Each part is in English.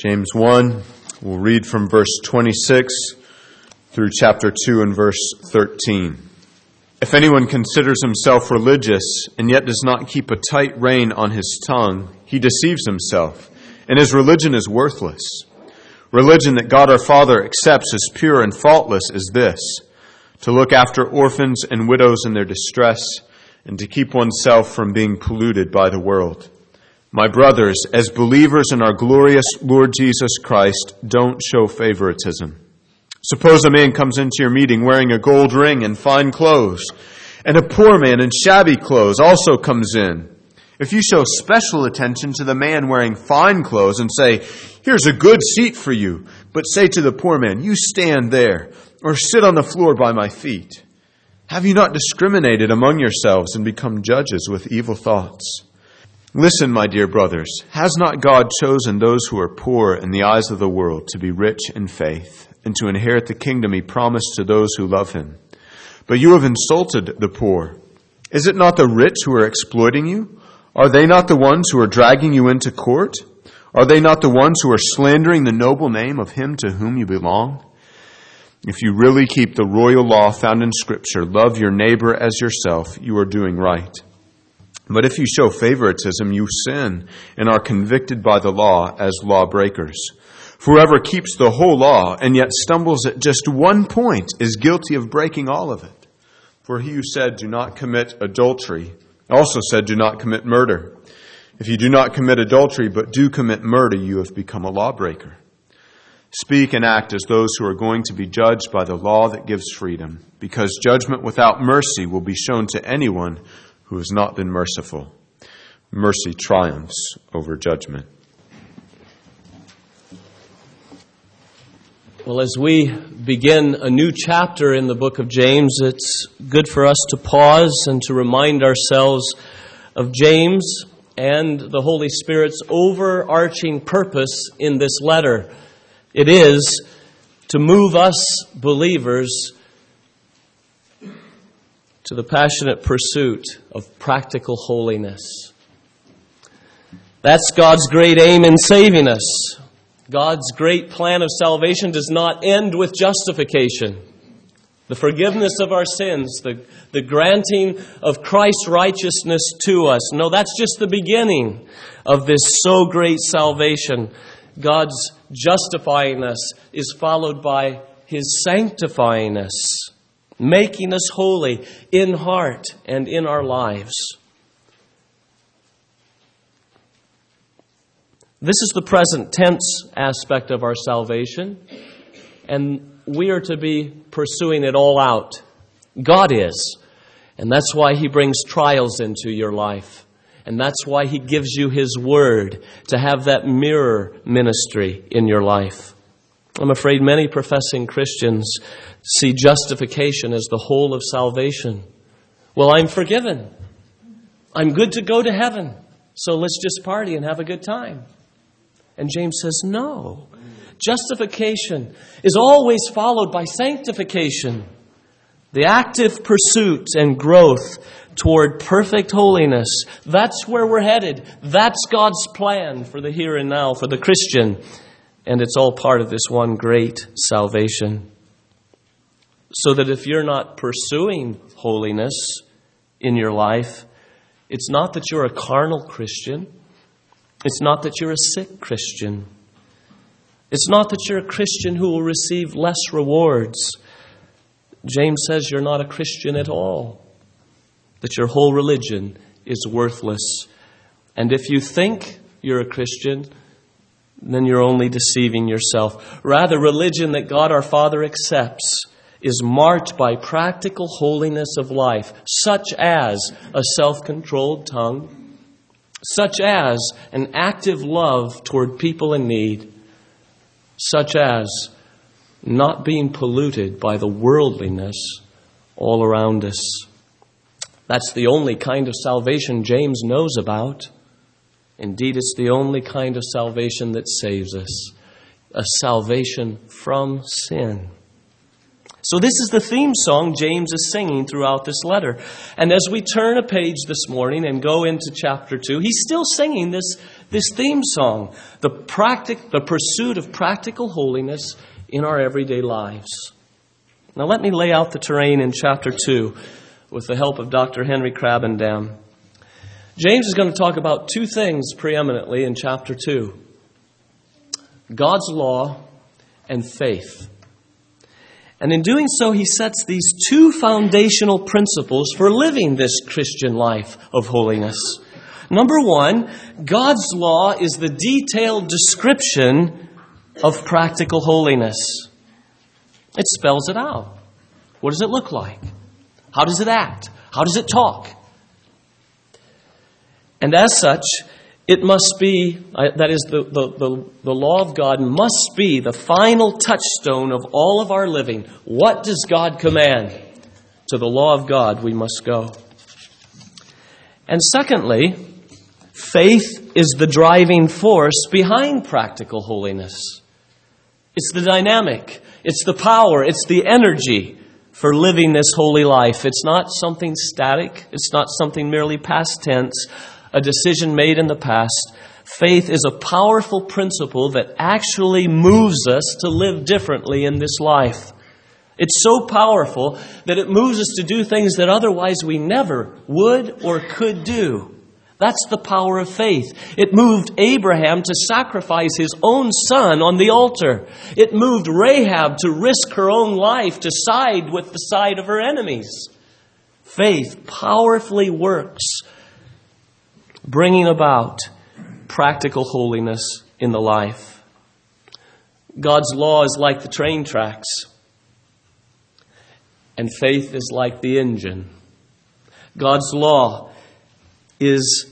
James 1, we'll read from verse 26 through chapter 2 and verse 13. If anyone considers himself religious and yet does not keep a tight rein on his tongue, he deceives himself, and his religion is worthless. Religion that God our Father accepts as pure and faultless is this to look after orphans and widows in their distress, and to keep oneself from being polluted by the world. My brothers, as believers in our glorious Lord Jesus Christ, don't show favoritism. Suppose a man comes into your meeting wearing a gold ring and fine clothes, and a poor man in shabby clothes also comes in. If you show special attention to the man wearing fine clothes and say, Here's a good seat for you, but say to the poor man, You stand there, or sit on the floor by my feet. Have you not discriminated among yourselves and become judges with evil thoughts? Listen, my dear brothers, has not God chosen those who are poor in the eyes of the world to be rich in faith and to inherit the kingdom he promised to those who love him? But you have insulted the poor. Is it not the rich who are exploiting you? Are they not the ones who are dragging you into court? Are they not the ones who are slandering the noble name of him to whom you belong? If you really keep the royal law found in Scripture, love your neighbor as yourself, you are doing right. But if you show favoritism, you sin and are convicted by the law as lawbreakers. Whoever keeps the whole law and yet stumbles at just one point is guilty of breaking all of it. For he who said, Do not commit adultery, also said, Do not commit murder. If you do not commit adultery but do commit murder, you have become a lawbreaker. Speak and act as those who are going to be judged by the law that gives freedom, because judgment without mercy will be shown to anyone who has not been merciful. Mercy triumphs over judgment. Well, as we begin a new chapter in the book of James, it's good for us to pause and to remind ourselves of James and the Holy Spirit's overarching purpose in this letter. It is to move us believers to the passionate pursuit of practical holiness. That's God's great aim in saving us. God's great plan of salvation does not end with justification. The forgiveness of our sins, the, the granting of Christ's righteousness to us. No, that's just the beginning of this so great salvation. God's justifying us is followed by His sanctifying us making us holy in heart and in our lives. This is the present tense aspect of our salvation, and we are to be pursuing it all out. God is. And that's why He brings trials into your life. And that's why He gives you His Word to have that mirror ministry in your life. I'm afraid many professing Christians see justification as the whole of salvation. Well, I'm forgiven. I'm good to go to heaven. So let's just party and have a good time. And James says, no. Justification is always followed by sanctification, the active pursuit and growth toward perfect holiness. That's where we're headed. That's God's plan for the here and now for the Christian. And it's all part of this one great salvation. So that if you're not pursuing holiness in your life, it's not that you're a carnal Christian. It's not that you're a sick Christian. It's not that you're a Christian who will receive less rewards. James says you're not a Christian at all, that your whole religion is worthless. And if you think you're a Christian, then you're only deceiving yourself. Rather, religion that God our Father accepts is marked by practical holiness of life, such as a self controlled tongue, such as an active love toward people in need, such as not being polluted by the worldliness all around us. That's the only kind of salvation James knows about. Indeed, it's the only kind of salvation that saves us a salvation from sin. So, this is the theme song James is singing throughout this letter. And as we turn a page this morning and go into chapter 2, he's still singing this, this theme song, the, practic- the pursuit of practical holiness in our everyday lives. Now, let me lay out the terrain in chapter 2 with the help of Dr. Henry Krabbendam. James is going to talk about two things preeminently in chapter 2 God's law and faith. And in doing so, he sets these two foundational principles for living this Christian life of holiness. Number one, God's law is the detailed description of practical holiness. It spells it out. What does it look like? How does it act? How does it talk? And as such, it must be, that is, the, the, the, the, law of God must be the final touchstone of all of our living. What does God command? To the law of God we must go. And secondly, faith is the driving force behind practical holiness. It's the dynamic, it's the power, it's the energy for living this holy life. It's not something static, it's not something merely past tense a decision made in the past. Faith is a powerful principle that actually moves us to live differently in this life. It's so powerful that it moves us to do things that otherwise we never would or could do. That's the power of faith. It moved Abraham to sacrifice his own son on the altar. It moved Rahab to risk her own life to side with the side of her enemies. Faith powerfully works bringing about practical holiness in the life. God's law is like the train tracks, and faith is like the engine. God's law is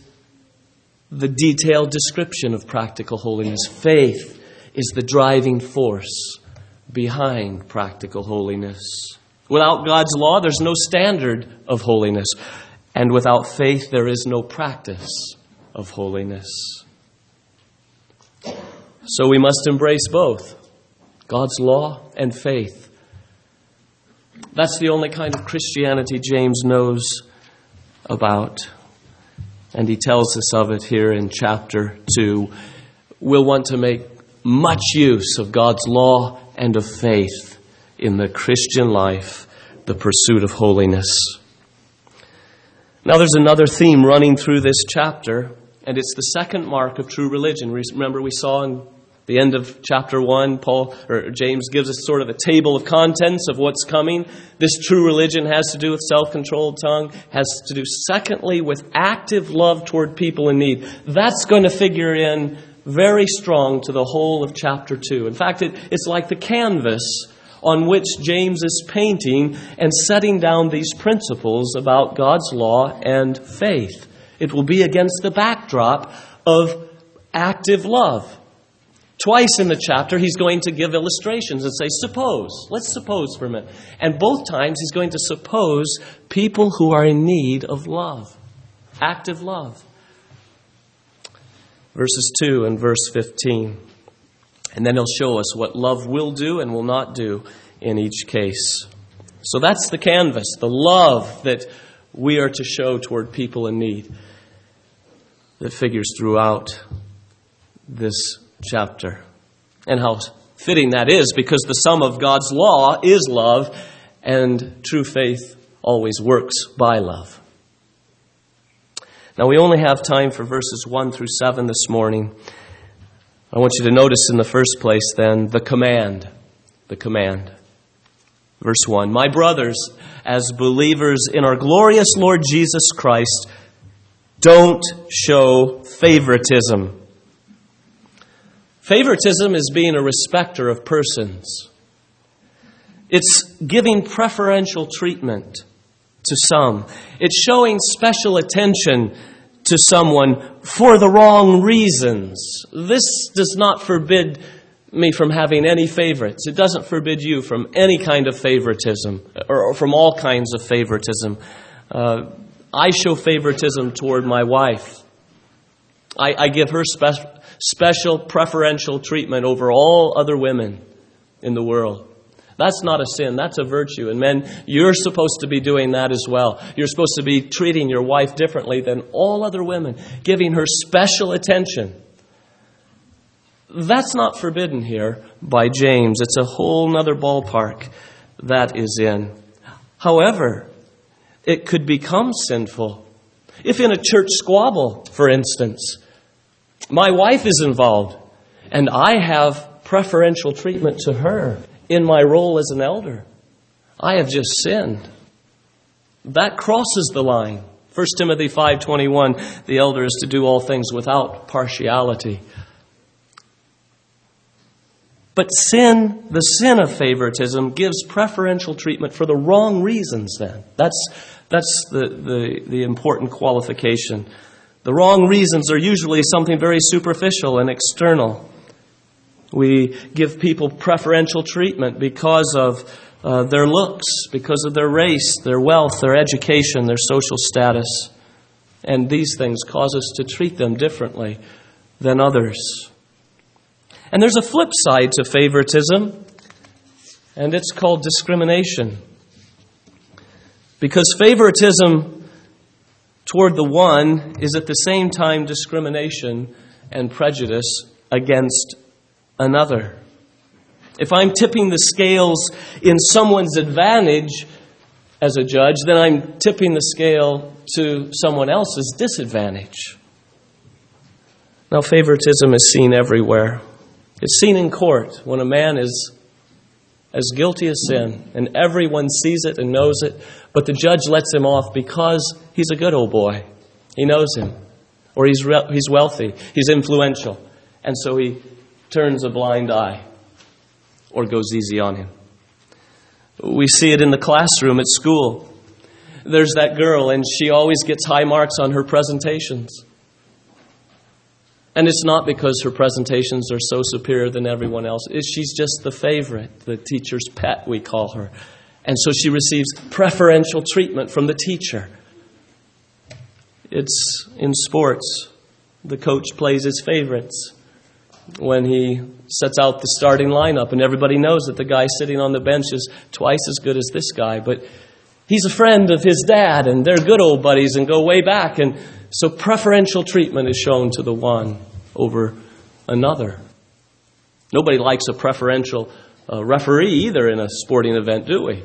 the detailed description of practical holiness. Faith is the driving force behind practical holiness. Without God's law, there's no standard of holiness. And without faith, there is no practice of holiness. So we must embrace both God's law and faith. That's the only kind of Christianity James knows about. And he tells us of it here in chapter 2. We'll want to make much use of God's law and of faith in the Christian life, the pursuit of holiness. Now, there's another theme running through this chapter, and it's the second mark of true religion. Remember, we saw in the end of chapter 1, Paul or James gives us sort of a table of contents of what's coming. This true religion has to do with self-controlled tongue, has to do secondly with active love toward people in need. That's going to figure in very strong to the whole of chapter 2. In fact, it, it's like the canvas on which James is painting and setting down these principles about God's law and faith. It will be against the backdrop of active love. Twice in the chapter, he's going to give illustrations and say, Suppose. Let's suppose for a minute. And both times, he's going to suppose people who are in need of love, active love. Verses 2 and verse 15. And then he'll show us what love will do and will not do in each case. So that's the canvas, the love that we are to show toward people in need that figures throughout this chapter. And how fitting that is because the sum of God's law is love, and true faith always works by love. Now, we only have time for verses 1 through 7 this morning. I want you to notice in the first place, then, the command. The command. Verse 1 My brothers, as believers in our glorious Lord Jesus Christ, don't show favoritism. Favoritism is being a respecter of persons. It's giving preferential treatment to some. It's showing special attention to someone for the wrong reasons. This does not forbid me from having any favorites. It doesn't forbid you from any kind of favoritism or, from all kinds of favoritism. Uh, I show favoritism toward my wife. I, I give her spe- special preferential treatment over all other women in the world. That's not a sin, that's a virtue. And men, you're supposed to be doing that as well. You're supposed to be treating your wife differently than all other women, giving her special attention That's not forbidden here by James. It's a whole nother ballpark that is in. However, it could become sinful. If in a church squabble, for instance, my wife is involved and I have preferential treatment to her in my role as an elder, I have just sinned. That crosses the line. 1 Timothy 5:21 the elder is to do all things without partiality. But sin, the sin of favoritism, gives preferential treatment for the wrong reasons, then. That's, that's the, the, the important qualification. The wrong reasons are usually something very superficial and external. We give people preferential treatment because of uh, their looks, because of their race, their wealth, their education, their social status. And these things cause us to treat them differently than others. And there's a flip side to favoritism, and it's called discrimination. Because favoritism toward the one is at the same time discrimination and prejudice against another. If I'm tipping the scales in someone's advantage as a judge, then I'm tipping the scale to someone else's disadvantage. Now, favoritism is seen everywhere. It's seen in court when a man is as guilty as sin, and everyone sees it and knows it, but the judge lets him off because he's a good old boy. He knows him, or he's, re- he's wealthy, he's influential, and so he turns a blind eye or goes easy on him. We see it in the classroom at school. There's that girl, and she always gets high marks on her presentations. And it's not because her presentations are so superior than everyone else. She's just the favorite, the teacher's pet, we call her. And so she receives preferential treatment from the teacher. It's in sports. The coach plays his favorites when he sets out the starting lineup, and everybody knows that the guy sitting on the bench is twice as good as this guy. But he's a friend of his dad, and they're good old buddies and go way back. And so preferential treatment is shown to the one over another. Nobody likes a preferential uh, referee either in a sporting event, do we?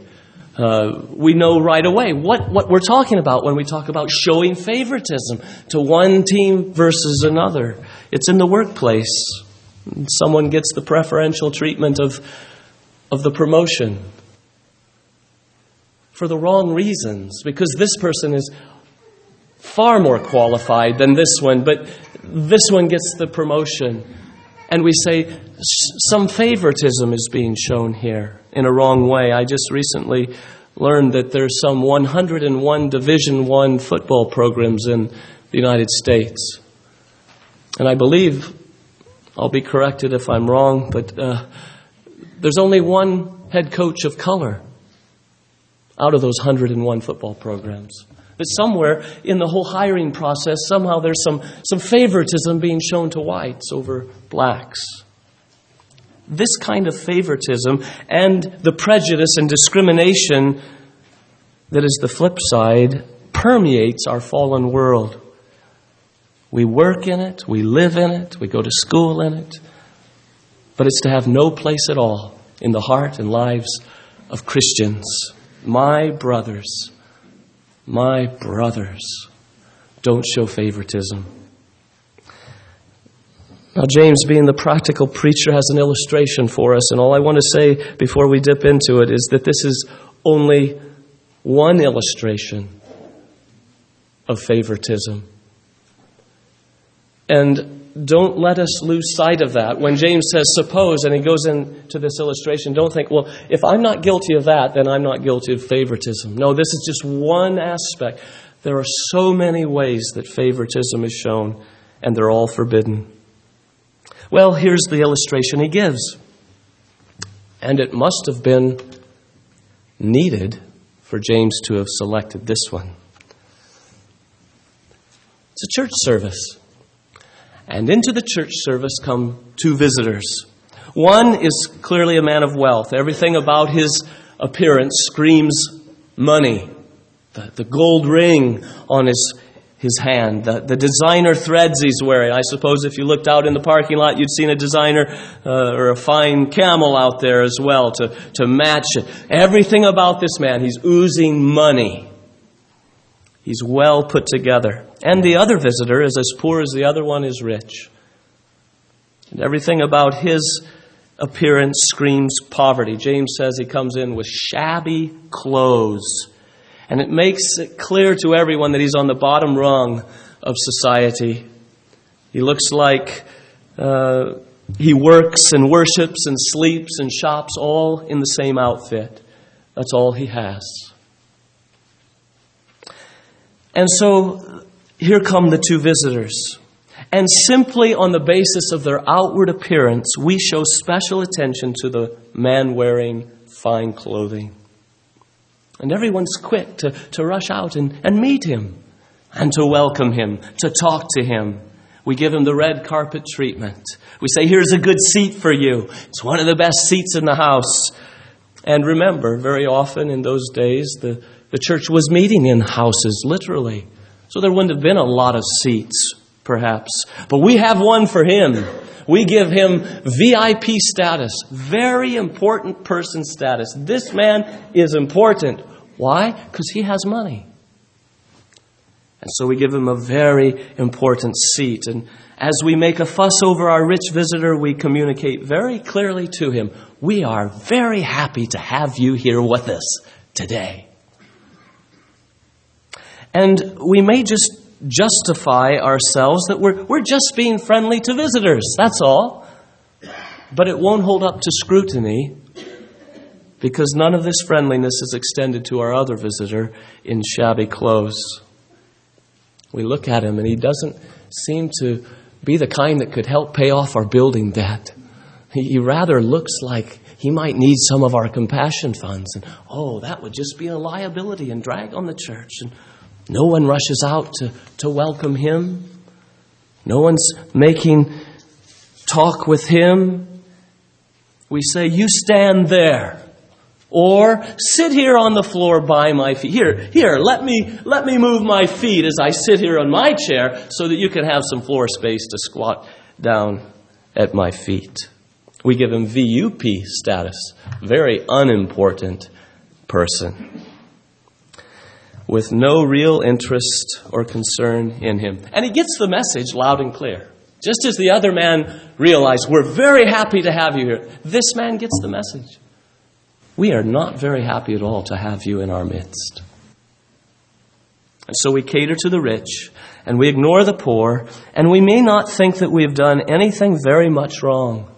Uh, we know right away what, what we're talking about when we talk about showing favoritism to one team versus another. It's in the workplace. Someone gets the preferential treatment of, of the promotion for the wrong reasons because this person is far more qualified than this one, but this one gets the promotion. And we say some favoritism is being shown here in a wrong way. I just recently learned that there's some 101 Division 1 football programs in the United States. And I believe, I'll be corrected if I'm wrong, but uh, there's only one head coach of color out of those 101 football programs. But somewhere in the whole hiring process, somehow there's some, some favoritism being shown to whites over blacks. This kind of favoritism and the prejudice and discrimination that is the flip side permeates our fallen world. We work in it, we live in it, we go to school in it, but it's to have no place at all in the heart and lives of Christians. My brothers, my brothers, don't show favoritism. Now, James, being the practical preacher, has an illustration for us, and all I want to say before we dip into it is that this is only one illustration of favoritism. And don't let us lose sight of that. When James says suppose, and he goes into this illustration, don't think, well, if I'm not guilty of that, then I'm not guilty of favoritism. No, this is just one aspect. There are so many ways that favoritism is shown, and they're all forbidden. Well, here's the illustration he gives. And it must have been needed for James to have selected this one. It's a church service. And into the church service come two visitors. One is clearly a man of wealth. Everything about his appearance screams money. The, the gold ring on his, his hand, the, the designer threads he's wearing. I suppose if you looked out in the parking lot, you'd seen a designer uh, or a fine camel out there as well to, to match it. Everything about this man, he's oozing money. He's well put together. And the other visitor is as poor as the other one is rich. And everything about his appearance screams poverty. James says he comes in with shabby clothes. And it makes it clear to everyone that he's on the bottom rung of society. He looks like uh, he works and worships and sleeps and shops all in the same outfit. That's all he has. And so here come the two visitors. And simply on the basis of their outward appearance, we show special attention to the man wearing fine clothing. And everyone's quick to, to rush out and, and meet him and to welcome him, to talk to him. We give him the red carpet treatment. We say, Here's a good seat for you. It's one of the best seats in the house. And remember, very often in those days, the, the church was meeting in houses, literally. So there wouldn't have been a lot of seats, perhaps. But we have one for him. We give him VIP status, very important person status. This man is important. Why? Because he has money. And so we give him a very important seat. And as we make a fuss over our rich visitor, we communicate very clearly to him we are very happy to have you here with us today. And we may just justify ourselves that we're, we're just being friendly to visitors. That's all. But it won't hold up to scrutiny because none of this friendliness is extended to our other visitor in shabby clothes. We look at him and he doesn't seem to be the kind that could help pay off our building debt. He rather looks like he might need some of our compassion funds. And oh, that would just be a liability and drag on the church. And no one rushes out to, to welcome him. No one's making talk with him. We say, You stand there. Or sit here on the floor by my feet. Here, here, let me, let me move my feet as I sit here on my chair so that you can have some floor space to squat down at my feet. We give him VUP status. Very unimportant person with no real interest or concern in him. And he gets the message loud and clear. Just as the other man realized, we're very happy to have you here, this man gets the message. We are not very happy at all to have you in our midst. And so we cater to the rich, and we ignore the poor, and we may not think that we have done anything very much wrong.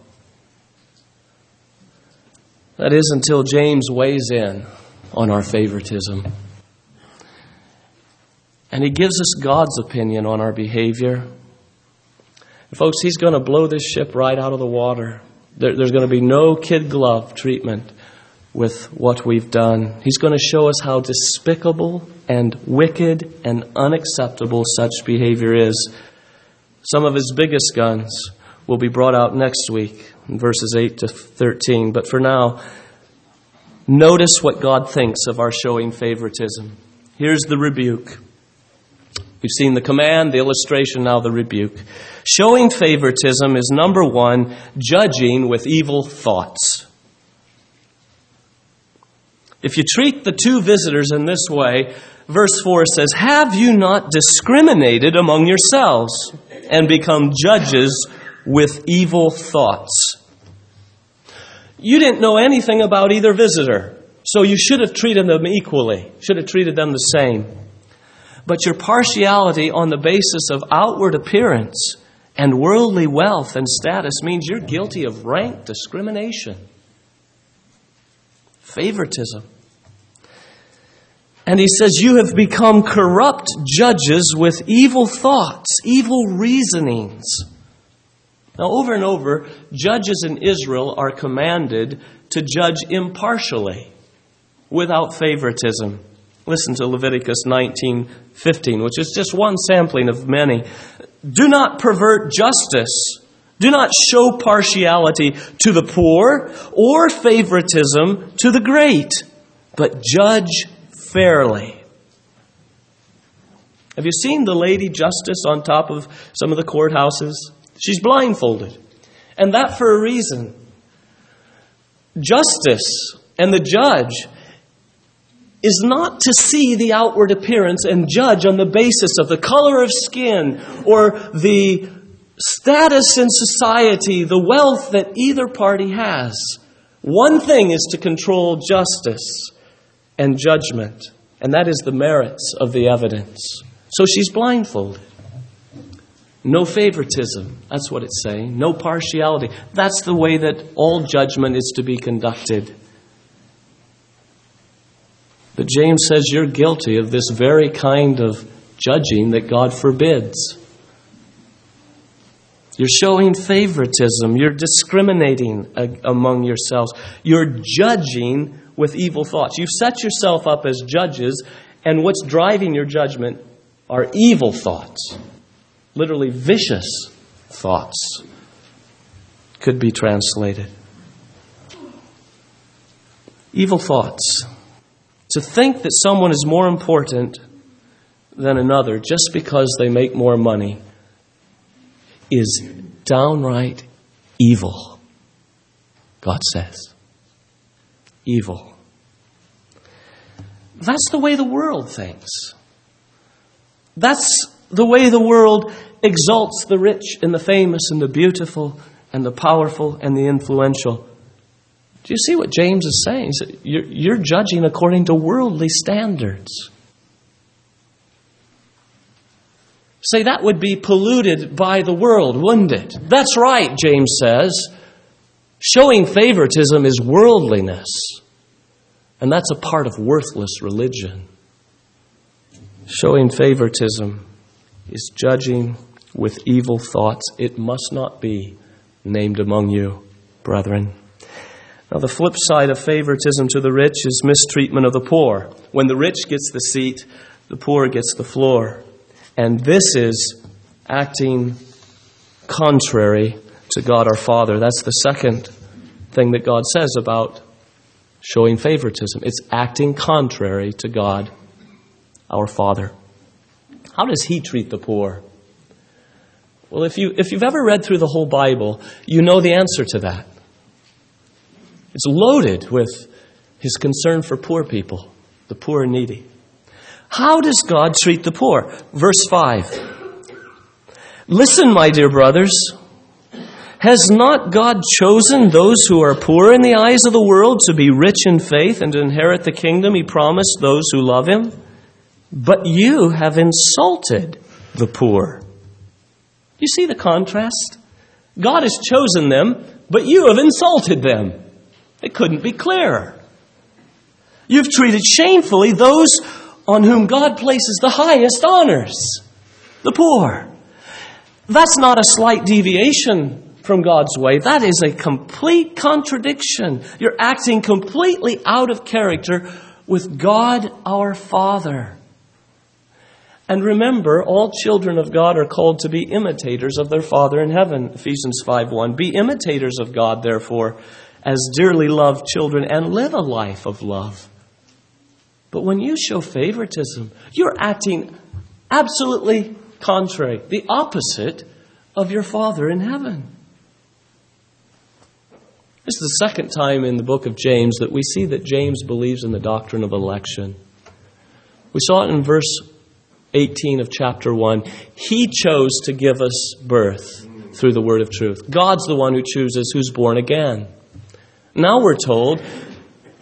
That is until James weighs in on our favoritism. And he gives us God's opinion on our behavior. And folks, he's going to blow this ship right out of the water. There, there's going to be no kid glove treatment with what we've done. He's going to show us how despicable and wicked and unacceptable such behavior is. Some of his biggest guns will be brought out next week in verses 8 to 13. But for now, notice what God thinks of our showing favoritism. Here's the rebuke. We've seen the command, the illustration, now the rebuke. Showing favoritism is number one, judging with evil thoughts. If you treat the two visitors in this way, verse 4 says, Have you not discriminated among yourselves and become judges with evil thoughts? You didn't know anything about either visitor, so you should have treated them equally, should have treated them the same. But your partiality on the basis of outward appearance and worldly wealth and status means you're guilty of rank discrimination, favoritism. And he says, You have become corrupt judges with evil thoughts, evil reasonings. Now, over and over, judges in Israel are commanded to judge impartially, without favoritism. Listen to Leviticus 19:15, which is just one sampling of many. Do not pervert justice. Do not show partiality to the poor or favoritism to the great, but judge fairly. Have you seen the lady justice on top of some of the courthouses? She's blindfolded. And that for a reason. Justice and the judge is not to see the outward appearance and judge on the basis of the color of skin or the status in society, the wealth that either party has. One thing is to control justice and judgment, and that is the merits of the evidence. So she's blindfolded. No favoritism. That's what it's saying. No partiality. That's the way that all judgment is to be conducted. But James says you're guilty of this very kind of judging that God forbids. You're showing favoritism. You're discriminating among yourselves. You're judging with evil thoughts. You've set yourself up as judges, and what's driving your judgment are evil thoughts, literally vicious thoughts, could be translated. Evil thoughts. To think that someone is more important than another just because they make more money is downright evil, God says. Evil. That's the way the world thinks. That's the way the world exalts the rich and the famous and the beautiful and the powerful and the influential. Do you see what James is saying? You're, you're judging according to worldly standards. Say that would be polluted by the world, wouldn't it? That's right, James says. Showing favoritism is worldliness. And that's a part of worthless religion. Showing favoritism is judging with evil thoughts. It must not be named among you, brethren. Now, the flip side of favoritism to the rich is mistreatment of the poor. When the rich gets the seat, the poor gets the floor. And this is acting contrary to God our Father. That's the second thing that God says about showing favoritism. It's acting contrary to God our Father. How does He treat the poor? Well, if, you, if you've ever read through the whole Bible, you know the answer to that. It's loaded with His concern for poor people, the poor and needy. How does God treat the poor? Verse 5. Listen, my dear brothers. Has not God chosen those who are poor in the eyes of the world to be rich in faith and to inherit the kingdom He promised those who love Him? But you have insulted the poor. You see the contrast? God has chosen them, but you have insulted them. It couldn't be clearer. You've treated shamefully those on whom God places the highest honors the poor. That's not a slight deviation from God's way. That is a complete contradiction. You're acting completely out of character with God our Father. And remember, all children of God are called to be imitators of their Father in heaven. Ephesians 5 1. Be imitators of God, therefore, as dearly loved children, and live a life of love. But when you show favoritism, you're acting absolutely contrary, the opposite of your Father in heaven. This is the second time in the book of James that we see that James believes in the doctrine of election. We saw it in verse 18 of chapter 1, He chose to give us birth through the word of truth. God's the one who chooses who's born again. Now we're told,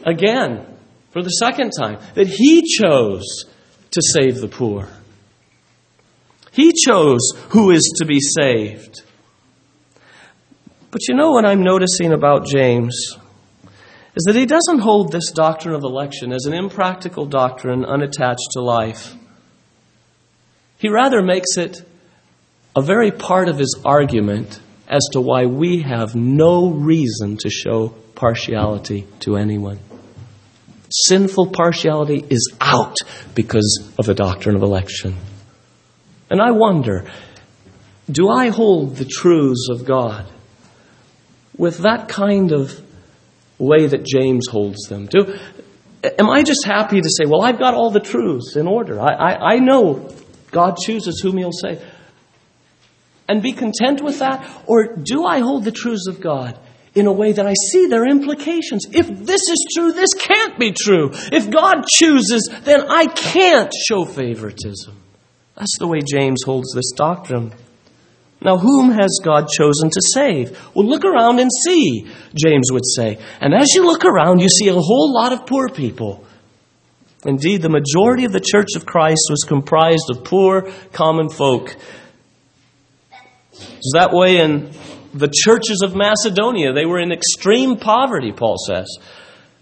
again, for the second time, that He chose to save the poor. He chose who is to be saved. But you know what I'm noticing about James? Is that he doesn't hold this doctrine of election as an impractical doctrine unattached to life. He rather makes it a very part of his argument as to why we have no reason to show partiality to anyone. Sinful partiality is out because of the doctrine of election. And I wonder do I hold the truths of God with that kind of way that James holds them? Do, am I just happy to say, well, I've got all the truths in order? I, I, I know God chooses whom He'll save. And be content with that? Or do I hold the truths of God in a way that I see their implications? If this is true, this can't be true. If God chooses, then I can't show favoritism. That's the way James holds this doctrine. Now, whom has God chosen to save? Well, look around and see, James would say. And as you look around, you see a whole lot of poor people. Indeed, the majority of the Church of Christ was comprised of poor, common folk. It's that way in the churches of Macedonia. They were in extreme poverty, Paul says.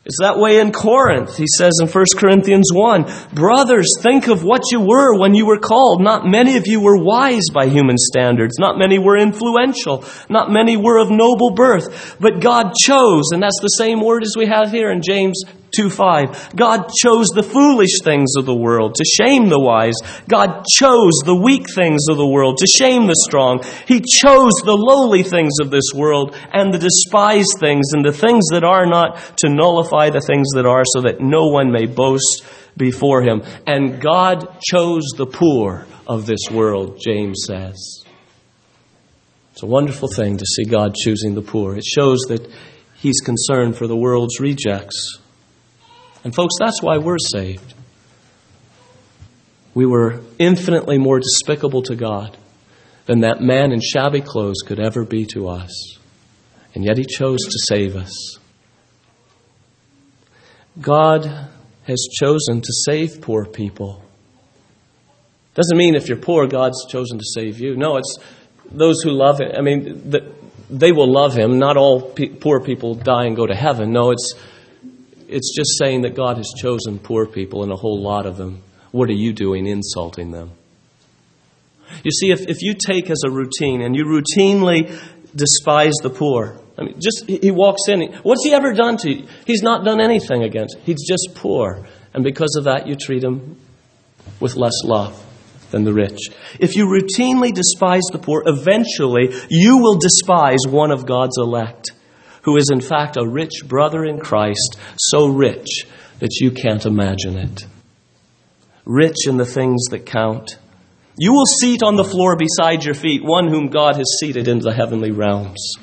It's that way in Corinth. He says in 1 Corinthians 1 Brothers, think of what you were when you were called. Not many of you were wise by human standards. Not many were influential. Not many were of noble birth. But God chose, and that's the same word as we have here in James 2 5. God chose the foolish things of the world to shame the wise. God chose the weak things of the world to shame the strong. He chose the lowly things of this world and the despised things and the things that are not to nullify the things that are so that no one may boast before him. And God chose the poor of this world, James says. It's a wonderful thing to see God choosing the poor. It shows that He's concerned for the world's rejects. And, folks, that's why we're saved. We were infinitely more despicable to God than that man in shabby clothes could ever be to us. And yet He chose to save us. God has chosen to save poor people. Doesn't mean if you're poor, God's chosen to save you. No, it's those who love Him. I mean, they will love Him. Not all poor people die and go to heaven. No, it's it's just saying that God has chosen poor people and a whole lot of them. What are you doing insulting them? You see, if, if you take as a routine and you routinely despise the poor, I mean, just he walks in. What's he ever done to you? He's not done anything against. He's just poor, and because of that, you treat him with less love than the rich. If you routinely despise the poor, eventually you will despise one of God's elect who is in fact a rich brother in Christ, so rich that you can't imagine it. Rich in the things that count. You will seat on the floor beside your feet one whom God has seated in the heavenly realms.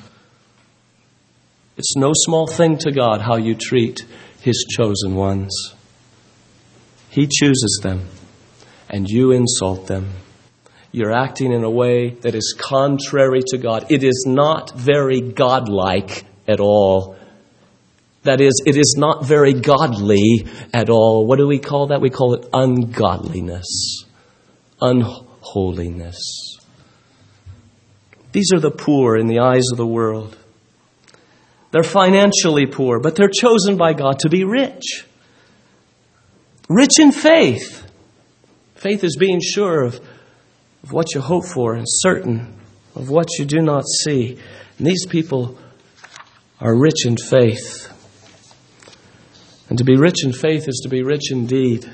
It's no small thing to God how you treat His chosen ones. He chooses them, and you insult them. You're acting in a way that is contrary to God. It is not very godlike at all. That is, it is not very godly at all. What do we call that? We call it ungodliness, unholiness. These are the poor in the eyes of the world. They're financially poor, but they're chosen by God to be rich. Rich in faith. Faith is being sure of, of what you hope for and certain of what you do not see. And these people are rich in faith. And to be rich in faith is to be rich indeed.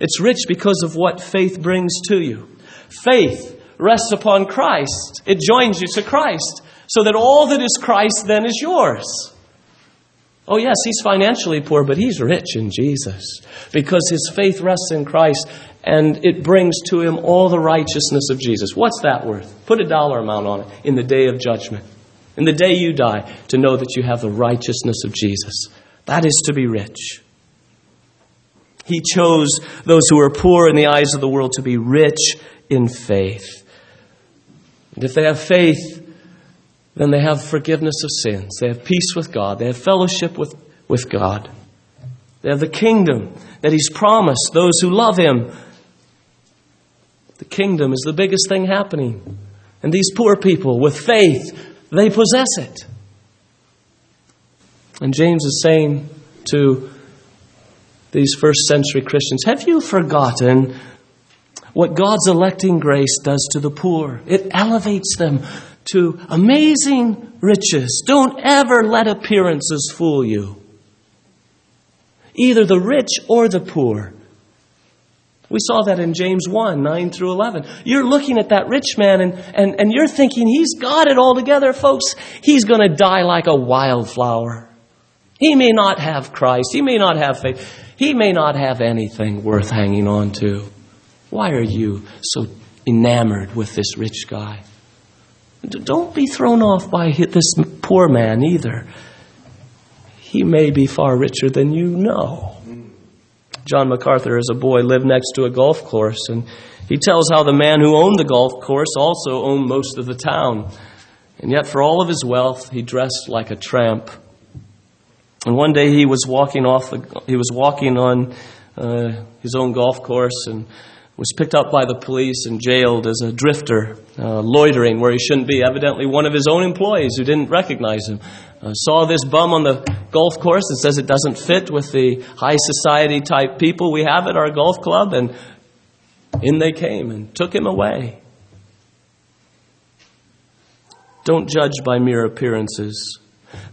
It's rich because of what faith brings to you. Faith rests upon Christ, it joins you to Christ, so that all that is Christ then is yours. Oh, yes, he's financially poor, but he's rich in Jesus because his faith rests in Christ and it brings to him all the righteousness of Jesus. What's that worth? Put a dollar amount on it in the day of judgment in the day you die, to know that you have the righteousness of Jesus. That is to be rich. He chose those who are poor in the eyes of the world to be rich in faith. And if they have faith, then they have forgiveness of sins. They have peace with God. They have fellowship with, with God. They have the kingdom that He's promised those who love Him. The kingdom is the biggest thing happening. And these poor people with faith they possess it. And James is saying to these first century Christians Have you forgotten what God's electing grace does to the poor? It elevates them to amazing riches. Don't ever let appearances fool you. Either the rich or the poor we saw that in James 1 9 through 11. You're looking at that rich man and, and, and you're thinking he's got it all together, folks. He's going to die like a wildflower. He may not have Christ. He may not have faith. He may not have anything worth hanging on to. Why are you so enamored with this rich guy? Don't be thrown off by this poor man either. He may be far richer than you know. John MacArthur, as a boy, lived next to a golf course, and he tells how the man who owned the golf course also owned most of the town. And yet, for all of his wealth, he dressed like a tramp. And one day he was walking off, the, he was walking on uh, his own golf course and was picked up by the police and jailed as a drifter, uh, loitering where he shouldn't be. Evidently, one of his own employees who didn't recognize him uh, saw this bum on the golf course and says it doesn't fit with the high society type people we have at our golf club, and in they came and took him away. Don't judge by mere appearances.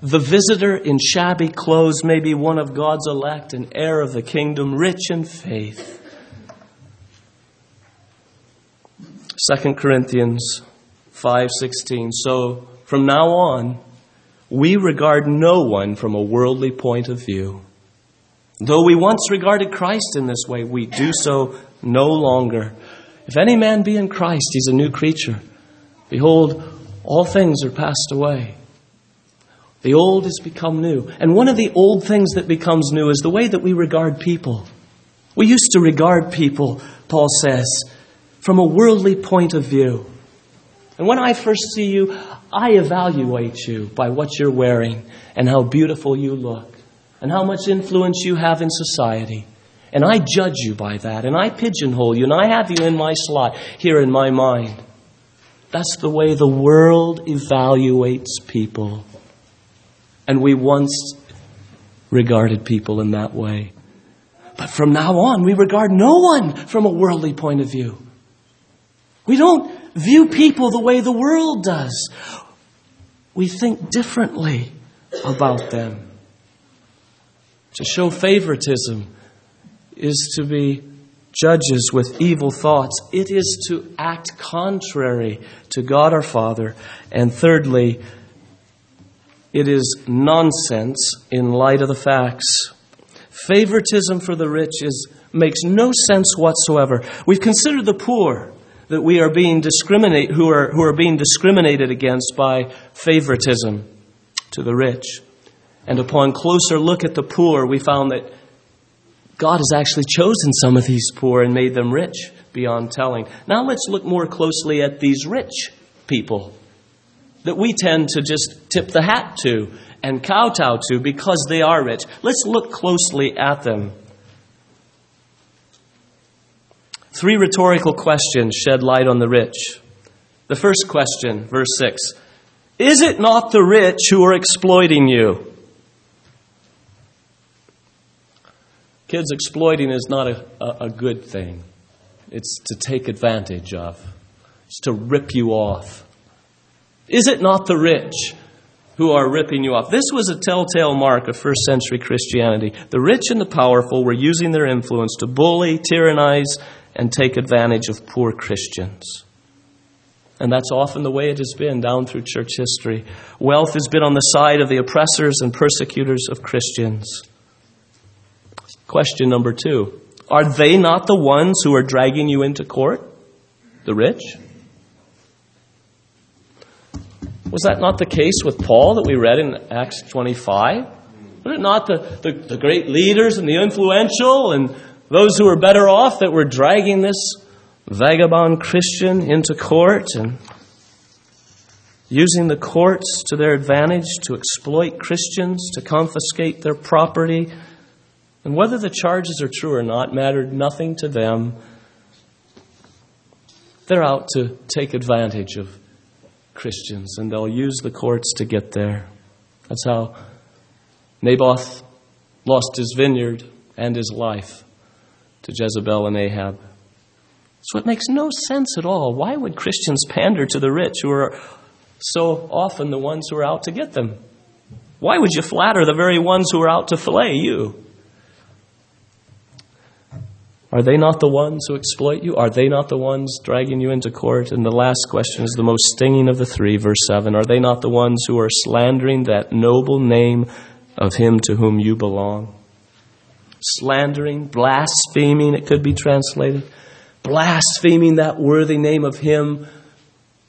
The visitor in shabby clothes may be one of God's elect, an heir of the kingdom, rich in faith. 2 Corinthians 5:16 So from now on we regard no one from a worldly point of view. Though we once regarded Christ in this way, we do so no longer. If any man be in Christ, he's a new creature. Behold, all things are passed away. The old has become new. And one of the old things that becomes new is the way that we regard people. We used to regard people, Paul says, from a worldly point of view. And when I first see you, I evaluate you by what you're wearing and how beautiful you look and how much influence you have in society. And I judge you by that and I pigeonhole you and I have you in my slot here in my mind. That's the way the world evaluates people. And we once regarded people in that way. But from now on, we regard no one from a worldly point of view. We don't view people the way the world does. We think differently about them. To show favoritism is to be judges with evil thoughts. It is to act contrary to God our Father. And thirdly, it is nonsense in light of the facts. Favoritism for the rich is, makes no sense whatsoever. We've considered the poor that we are being discriminate, who are, who are being discriminated against by favoritism to the rich. And upon closer look at the poor, we found that God has actually chosen some of these poor and made them rich beyond telling. Now let's look more closely at these rich people that we tend to just tip the hat to and kowtow to because they are rich. Let's look closely at them. Three rhetorical questions shed light on the rich. The first question, verse 6 Is it not the rich who are exploiting you? Kids, exploiting is not a, a, a good thing. It's to take advantage of, it's to rip you off. Is it not the rich who are ripping you off? This was a telltale mark of first century Christianity. The rich and the powerful were using their influence to bully, tyrannize, and take advantage of poor Christians. And that's often the way it has been down through church history. Wealth has been on the side of the oppressors and persecutors of Christians. Question number two Are they not the ones who are dragging you into court? The rich? Was that not the case with Paul that we read in Acts 25? Were it not the, the, the great leaders and the influential and those who were better off that were dragging this vagabond Christian into court and using the courts to their advantage to exploit Christians, to confiscate their property. And whether the charges are true or not mattered nothing to them. They're out to take advantage of Christians, and they'll use the courts to get there. That's how Naboth lost his vineyard and his life to Jezebel and Ahab. So it makes no sense at all. Why would Christians pander to the rich who are so often the ones who are out to get them? Why would you flatter the very ones who are out to fillet you? Are they not the ones who exploit you? Are they not the ones dragging you into court? And the last question is the most stinging of the three, verse 7. Are they not the ones who are slandering that noble name of him to whom you belong? Slandering, blaspheming, it could be translated. blaspheming that worthy name of Him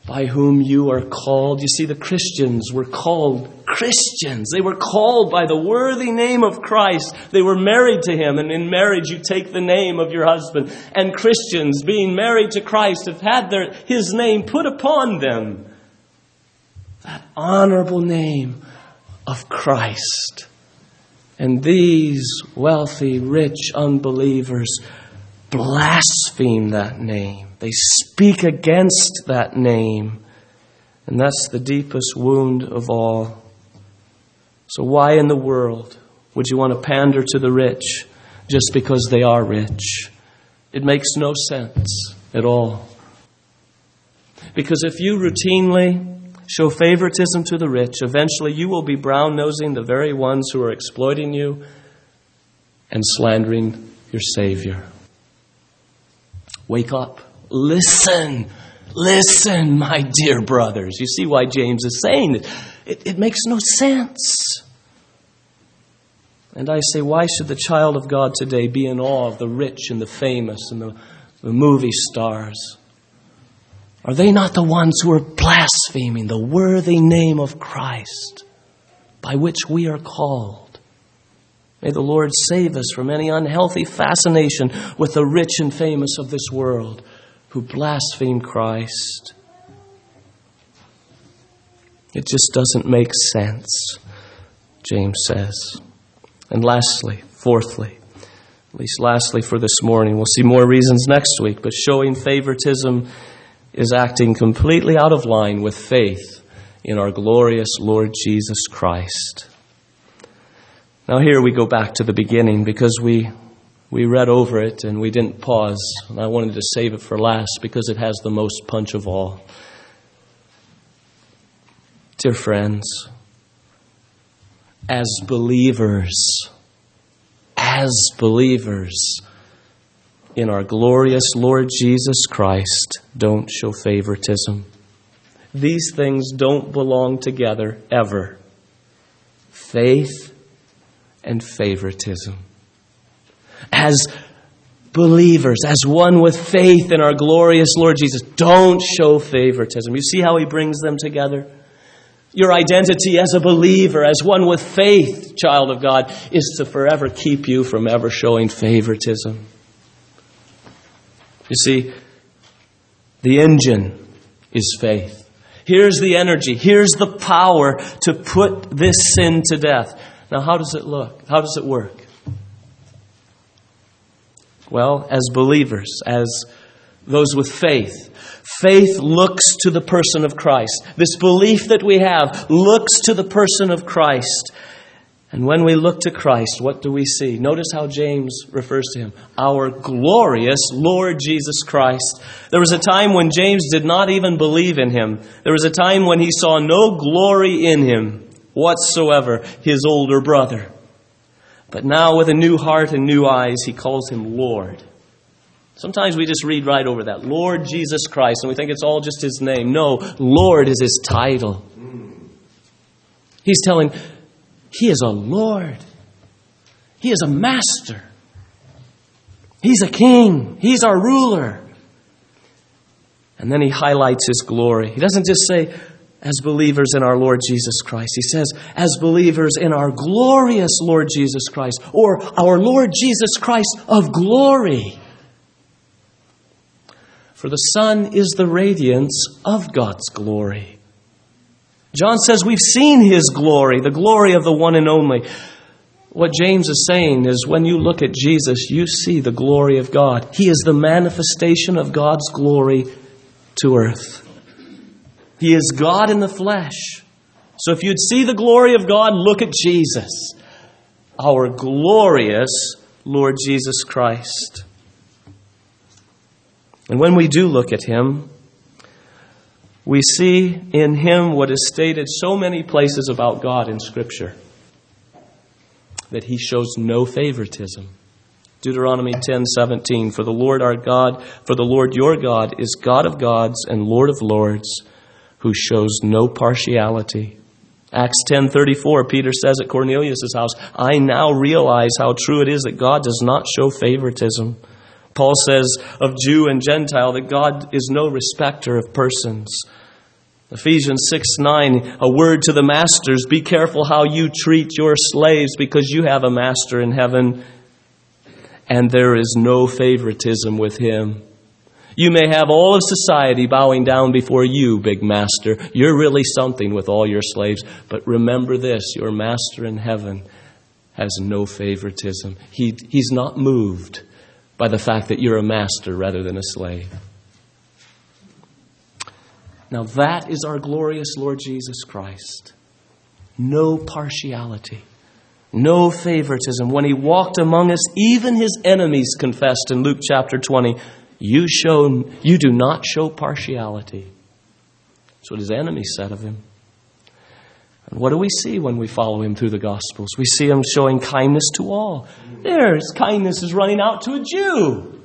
by whom you are called. You see, the Christians were called Christians. They were called by the worthy name of Christ. They were married to Him, and in marriage you take the name of your husband. And Christians, being married to Christ, have had their, His name put upon them. That honorable name of Christ. And these wealthy, rich unbelievers blaspheme that name. They speak against that name. And that's the deepest wound of all. So, why in the world would you want to pander to the rich just because they are rich? It makes no sense at all. Because if you routinely show favoritism to the rich, eventually you will be brown nosing the very ones who are exploiting you and slandering your Savior. Wake up. Listen. Listen, my dear brothers. You see why James is saying it. It, it makes no sense. And I say, why should the child of God today be in awe of the rich and the famous and the, the movie stars? Are they not the ones who are blaspheming the worthy name of Christ by which we are called? May the Lord save us from any unhealthy fascination with the rich and famous of this world who blaspheme Christ. It just doesn't make sense, James says. And lastly, fourthly, at least lastly for this morning, we'll see more reasons next week, but showing favoritism is acting completely out of line with faith in our glorious Lord Jesus Christ. Now, here we go back to the beginning because we, we read over it and we didn't pause. And I wanted to save it for last because it has the most punch of all. Dear friends, as believers, as believers, in our glorious Lord Jesus Christ, don't show favoritism. These things don't belong together ever. Faith and favoritism. As believers, as one with faith in our glorious Lord Jesus, don't show favoritism. You see how he brings them together? Your identity as a believer, as one with faith, child of God, is to forever keep you from ever showing favoritism. You see, the engine is faith. Here's the energy. Here's the power to put this sin to death. Now, how does it look? How does it work? Well, as believers, as those with faith, faith looks to the person of Christ. This belief that we have looks to the person of Christ. And when we look to Christ, what do we see? Notice how James refers to him our glorious Lord Jesus Christ. There was a time when James did not even believe in him. There was a time when he saw no glory in him whatsoever, his older brother. But now, with a new heart and new eyes, he calls him Lord. Sometimes we just read right over that Lord Jesus Christ, and we think it's all just his name. No, Lord is his title. He's telling, he is a Lord. He is a master. He's a king. He's our ruler. And then he highlights his glory. He doesn't just say, as believers in our Lord Jesus Christ. He says, as believers in our glorious Lord Jesus Christ, or our Lord Jesus Christ of glory. For the Son is the radiance of God's glory. John says we've seen his glory, the glory of the one and only. What James is saying is when you look at Jesus, you see the glory of God. He is the manifestation of God's glory to earth. He is God in the flesh. So if you'd see the glory of God, look at Jesus, our glorious Lord Jesus Christ. And when we do look at him, we see in him what is stated so many places about God in Scripture that he shows no favoritism. Deuteronomy 10:17 For the Lord our God, for the Lord your God is God of gods and Lord of lords, who shows no partiality. Acts 10:34 Peter says at Cornelius' house, I now realize how true it is that God does not show favoritism. Paul says of Jew and Gentile that God is no respecter of persons. Ephesians 6 9, a word to the masters be careful how you treat your slaves because you have a master in heaven and there is no favoritism with him. You may have all of society bowing down before you, big master. You're really something with all your slaves. But remember this your master in heaven has no favoritism. He, he's not moved by the fact that you're a master rather than a slave. Now, that is our glorious Lord Jesus Christ. No partiality, no favoritism. When he walked among us, even his enemies confessed in Luke chapter 20, you, show, you do not show partiality. That's what his enemies said of him. And what do we see when we follow him through the Gospels? We see him showing kindness to all. There, his kindness is running out to a Jew.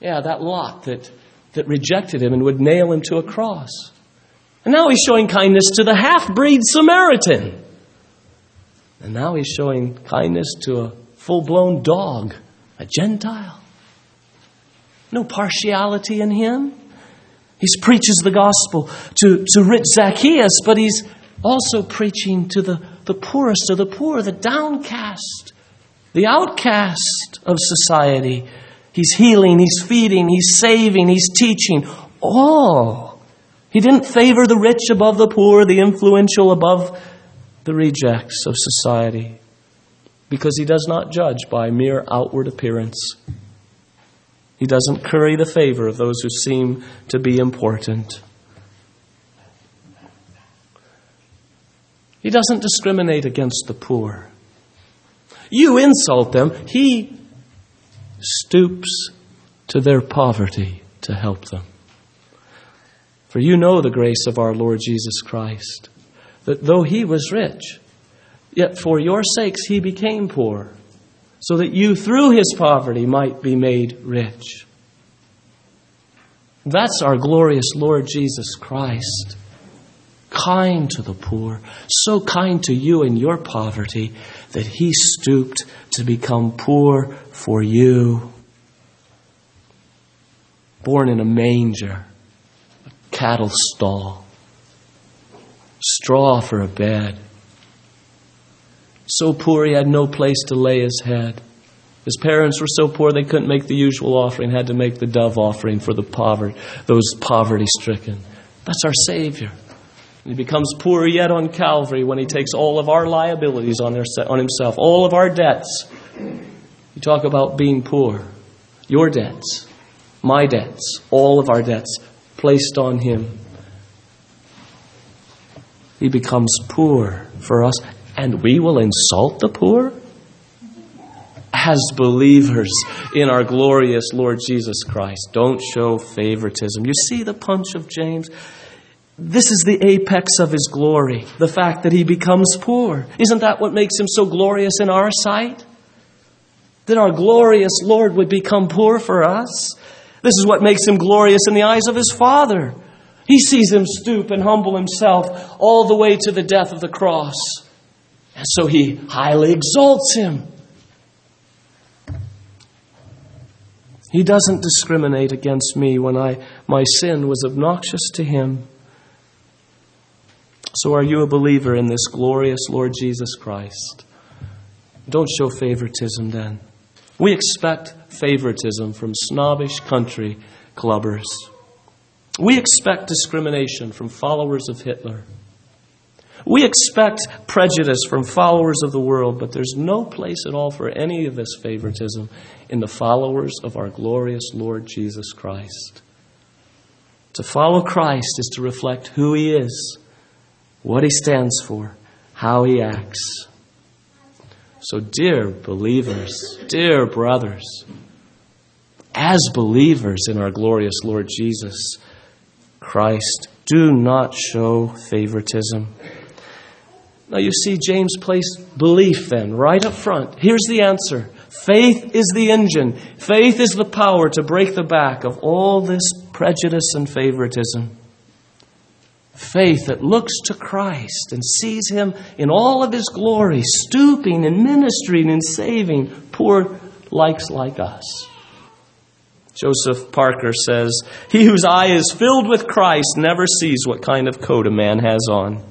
Yeah, that lot that, that rejected him and would nail him to a cross. And now he's showing kindness to the half breed Samaritan. And now he's showing kindness to a full blown dog, a Gentile. No partiality in him. He preaches the gospel to, to rich Zacchaeus, but he's also preaching to the, the poorest of the poor, the downcast, the outcast of society. He's healing, he's feeding, he's saving, he's teaching. All. He didn't favor the rich above the poor, the influential above the rejects of society, because he does not judge by mere outward appearance. He doesn't curry the favor of those who seem to be important. He doesn't discriminate against the poor. You insult them, he stoops to their poverty to help them. For you know the grace of our Lord Jesus Christ, that though he was rich, yet for your sakes he became poor, so that you through his poverty might be made rich. That's our glorious Lord Jesus Christ kind to the poor, so kind to you in your poverty that he stooped to become poor for you. Born in a manger, a cattle stall, straw for a bed. So poor he had no place to lay his head. His parents were so poor they couldn't make the usual offering, had to make the dove offering for the poverty, those poverty stricken. That's our Savior. He becomes poorer yet on Calvary when he takes all of our liabilities on, on himself, all of our debts. You talk about being poor. Your debts, my debts, all of our debts placed on him. He becomes poor for us, and we will insult the poor? As believers in our glorious Lord Jesus Christ, don't show favoritism. You see the punch of James? This is the apex of his glory, the fact that he becomes poor. Isn't that what makes him so glorious in our sight? That our glorious Lord would become poor for us. This is what makes him glorious in the eyes of his Father. He sees him stoop and humble himself all the way to the death of the cross. And so he highly exalts him. He doesn't discriminate against me when I, my sin was obnoxious to him. So, are you a believer in this glorious Lord Jesus Christ? Don't show favoritism then. We expect favoritism from snobbish country clubbers. We expect discrimination from followers of Hitler. We expect prejudice from followers of the world, but there's no place at all for any of this favoritism in the followers of our glorious Lord Jesus Christ. To follow Christ is to reflect who He is what he stands for, how he acts. So, dear believers, dear brothers, as believers in our glorious Lord Jesus Christ, do not show favoritism. Now, you see, James placed belief then right up front. Here's the answer faith is the engine, faith is the power to break the back of all this prejudice and favoritism faith that looks to Christ and sees Him in all of His glory, stooping and ministering and saving poor likes like us. Joseph Parker says, He whose eye is filled with Christ never sees what kind of coat a man has on.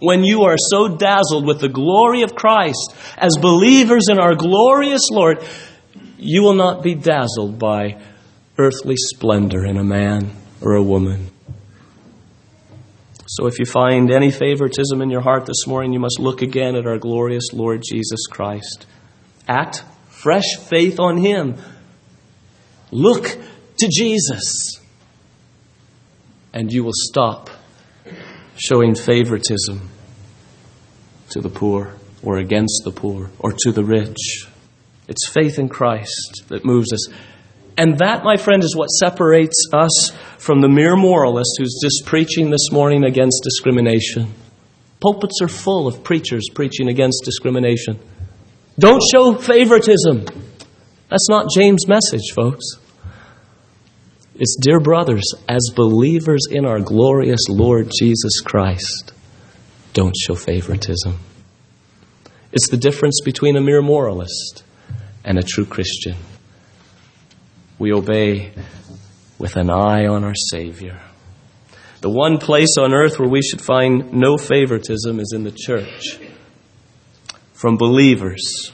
When you are so dazzled with the glory of Christ as believers in our glorious Lord, you will not be dazzled by earthly splendor in a man or a woman. So if you find any favoritism in your heart this morning, you must look again at our glorious Lord Jesus Christ. Act fresh faith on Him. Look to Jesus. And you will stop showing favoritism to the poor or against the poor or to the rich. It's faith in Christ that moves us. And that, my friend, is what separates us from the mere moralist who's just preaching this morning against discrimination. Pulpits are full of preachers preaching against discrimination. Don't show favoritism. That's not James' message, folks. It's, dear brothers, as believers in our glorious Lord Jesus Christ, don't show favoritism. It's the difference between a mere moralist and a true Christian. We obey with an eye on our Savior. The one place on earth where we should find no favoritism is in the church. From believers,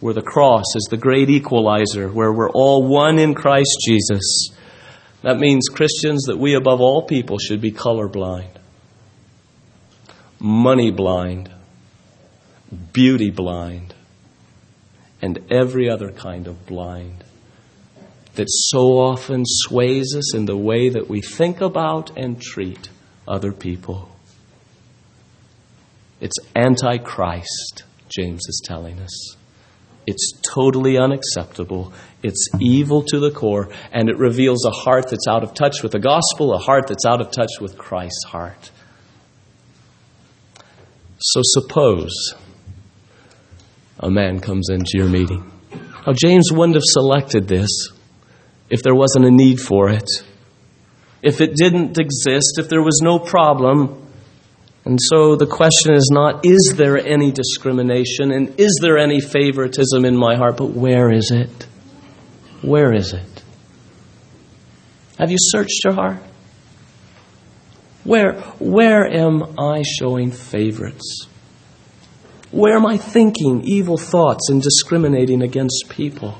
where the cross is the great equalizer, where we're all one in Christ Jesus. That means, Christians, that we above all people should be colorblind, money blind, beauty blind, and every other kind of blind that so often sways us in the way that we think about and treat other people. It's antichrist, James is telling us. It's totally unacceptable. It's evil to the core, and it reveals a heart that's out of touch with the gospel, a heart that's out of touch with Christ's heart. So suppose a man comes into your meeting. Now, James wouldn't have selected this if there wasn't a need for it. If it didn't exist, if there was no problem. And so the question is not, is there any discrimination and is there any favoritism in my heart, but where is it? Where is it? Have you searched your heart? Where, where am I showing favorites? Where am I thinking evil thoughts and discriminating against people?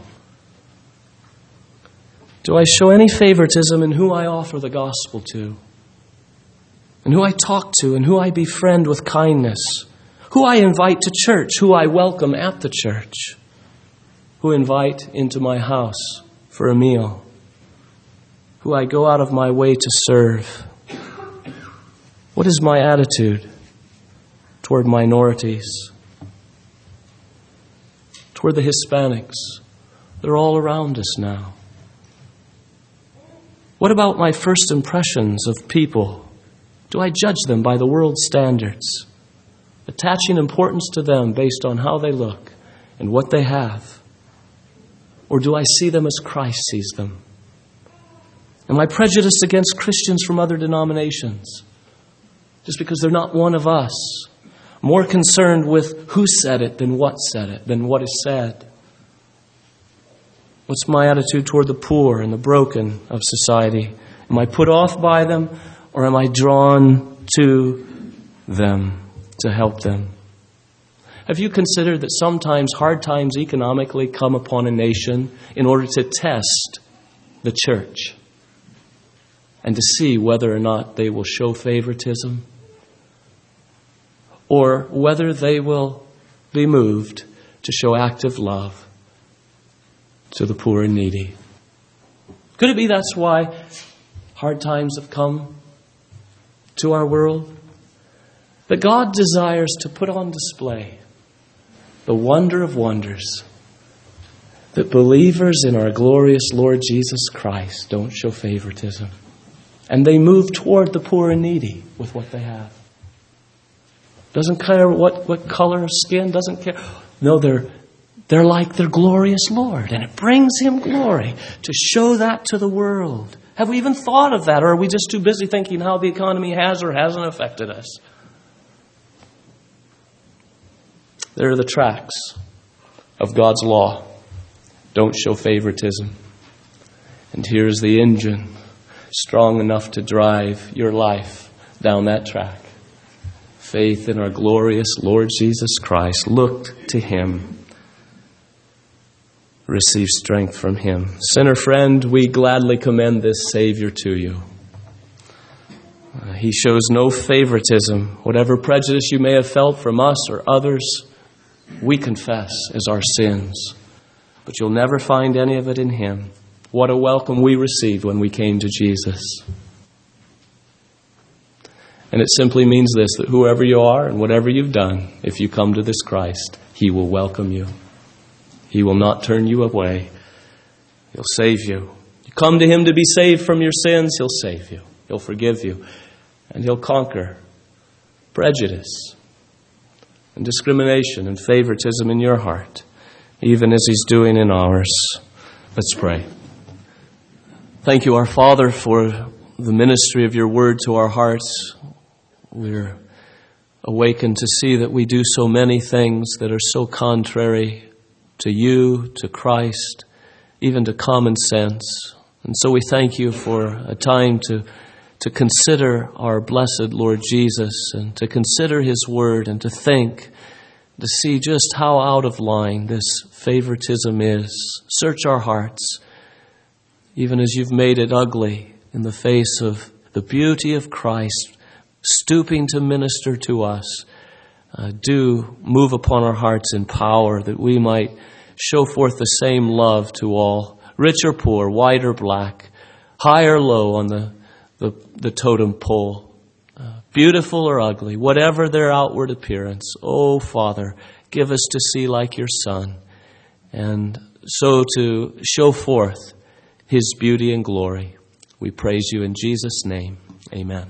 Do I show any favoritism in who I offer the gospel to? And who I talk to and who I befriend with kindness? Who I invite to church, who I welcome at the church? Who invite into my house for a meal? Who I go out of my way to serve? What is my attitude toward minorities? Toward the Hispanics? They're all around us now. What about my first impressions of people? Do I judge them by the world's standards, attaching importance to them based on how they look and what they have? Or do I see them as Christ sees them? Am I prejudiced against Christians from other denominations just because they're not one of us? More concerned with who said it than what said it, than what is said. What's my attitude toward the poor and the broken of society? Am I put off by them or am I drawn to them to help them? Have you considered that sometimes hard times economically come upon a nation in order to test the church and to see whether or not they will show favoritism or whether they will be moved to show active love to the poor and needy. Could it be that's why hard times have come to our world? That God desires to put on display the wonder of wonders that believers in our glorious Lord Jesus Christ don't show favoritism. And they move toward the poor and needy with what they have. Doesn't care what, what color of skin, doesn't care. No, they're they're like their glorious Lord, and it brings Him glory to show that to the world. Have we even thought of that, or are we just too busy thinking how the economy has or hasn't affected us? There are the tracks of God's law Don't show favoritism. And here's the engine strong enough to drive your life down that track. Faith in our glorious Lord Jesus Christ. Look to Him. Receive strength from Him. Sinner friend, we gladly commend this Savior to you. Uh, he shows no favoritism. Whatever prejudice you may have felt from us or others, we confess as our sins. But you'll never find any of it in Him. What a welcome we received when we came to Jesus. And it simply means this that whoever you are and whatever you've done, if you come to this Christ, He will welcome you. He will not turn you away. He'll save you. You come to Him to be saved from your sins, He'll save you. He'll forgive you. And He'll conquer prejudice and discrimination and favoritism in your heart, even as He's doing in ours. Let's pray. Thank you, our Father, for the ministry of your word to our hearts. We're awakened to see that we do so many things that are so contrary to you, to Christ, even to common sense. And so we thank you for a time to, to consider our blessed Lord Jesus and to consider his word and to think, to see just how out of line this favoritism is. Search our hearts, even as you've made it ugly in the face of the beauty of Christ stooping to minister to us. Uh, do move upon our hearts in power that we might show forth the same love to all, rich or poor, white or black, high or low on the, the, the totem pole, uh, beautiful or ugly, whatever their outward appearance. Oh, Father, give us to see like your Son, and so to show forth his beauty and glory. We praise you in Jesus' name. Amen.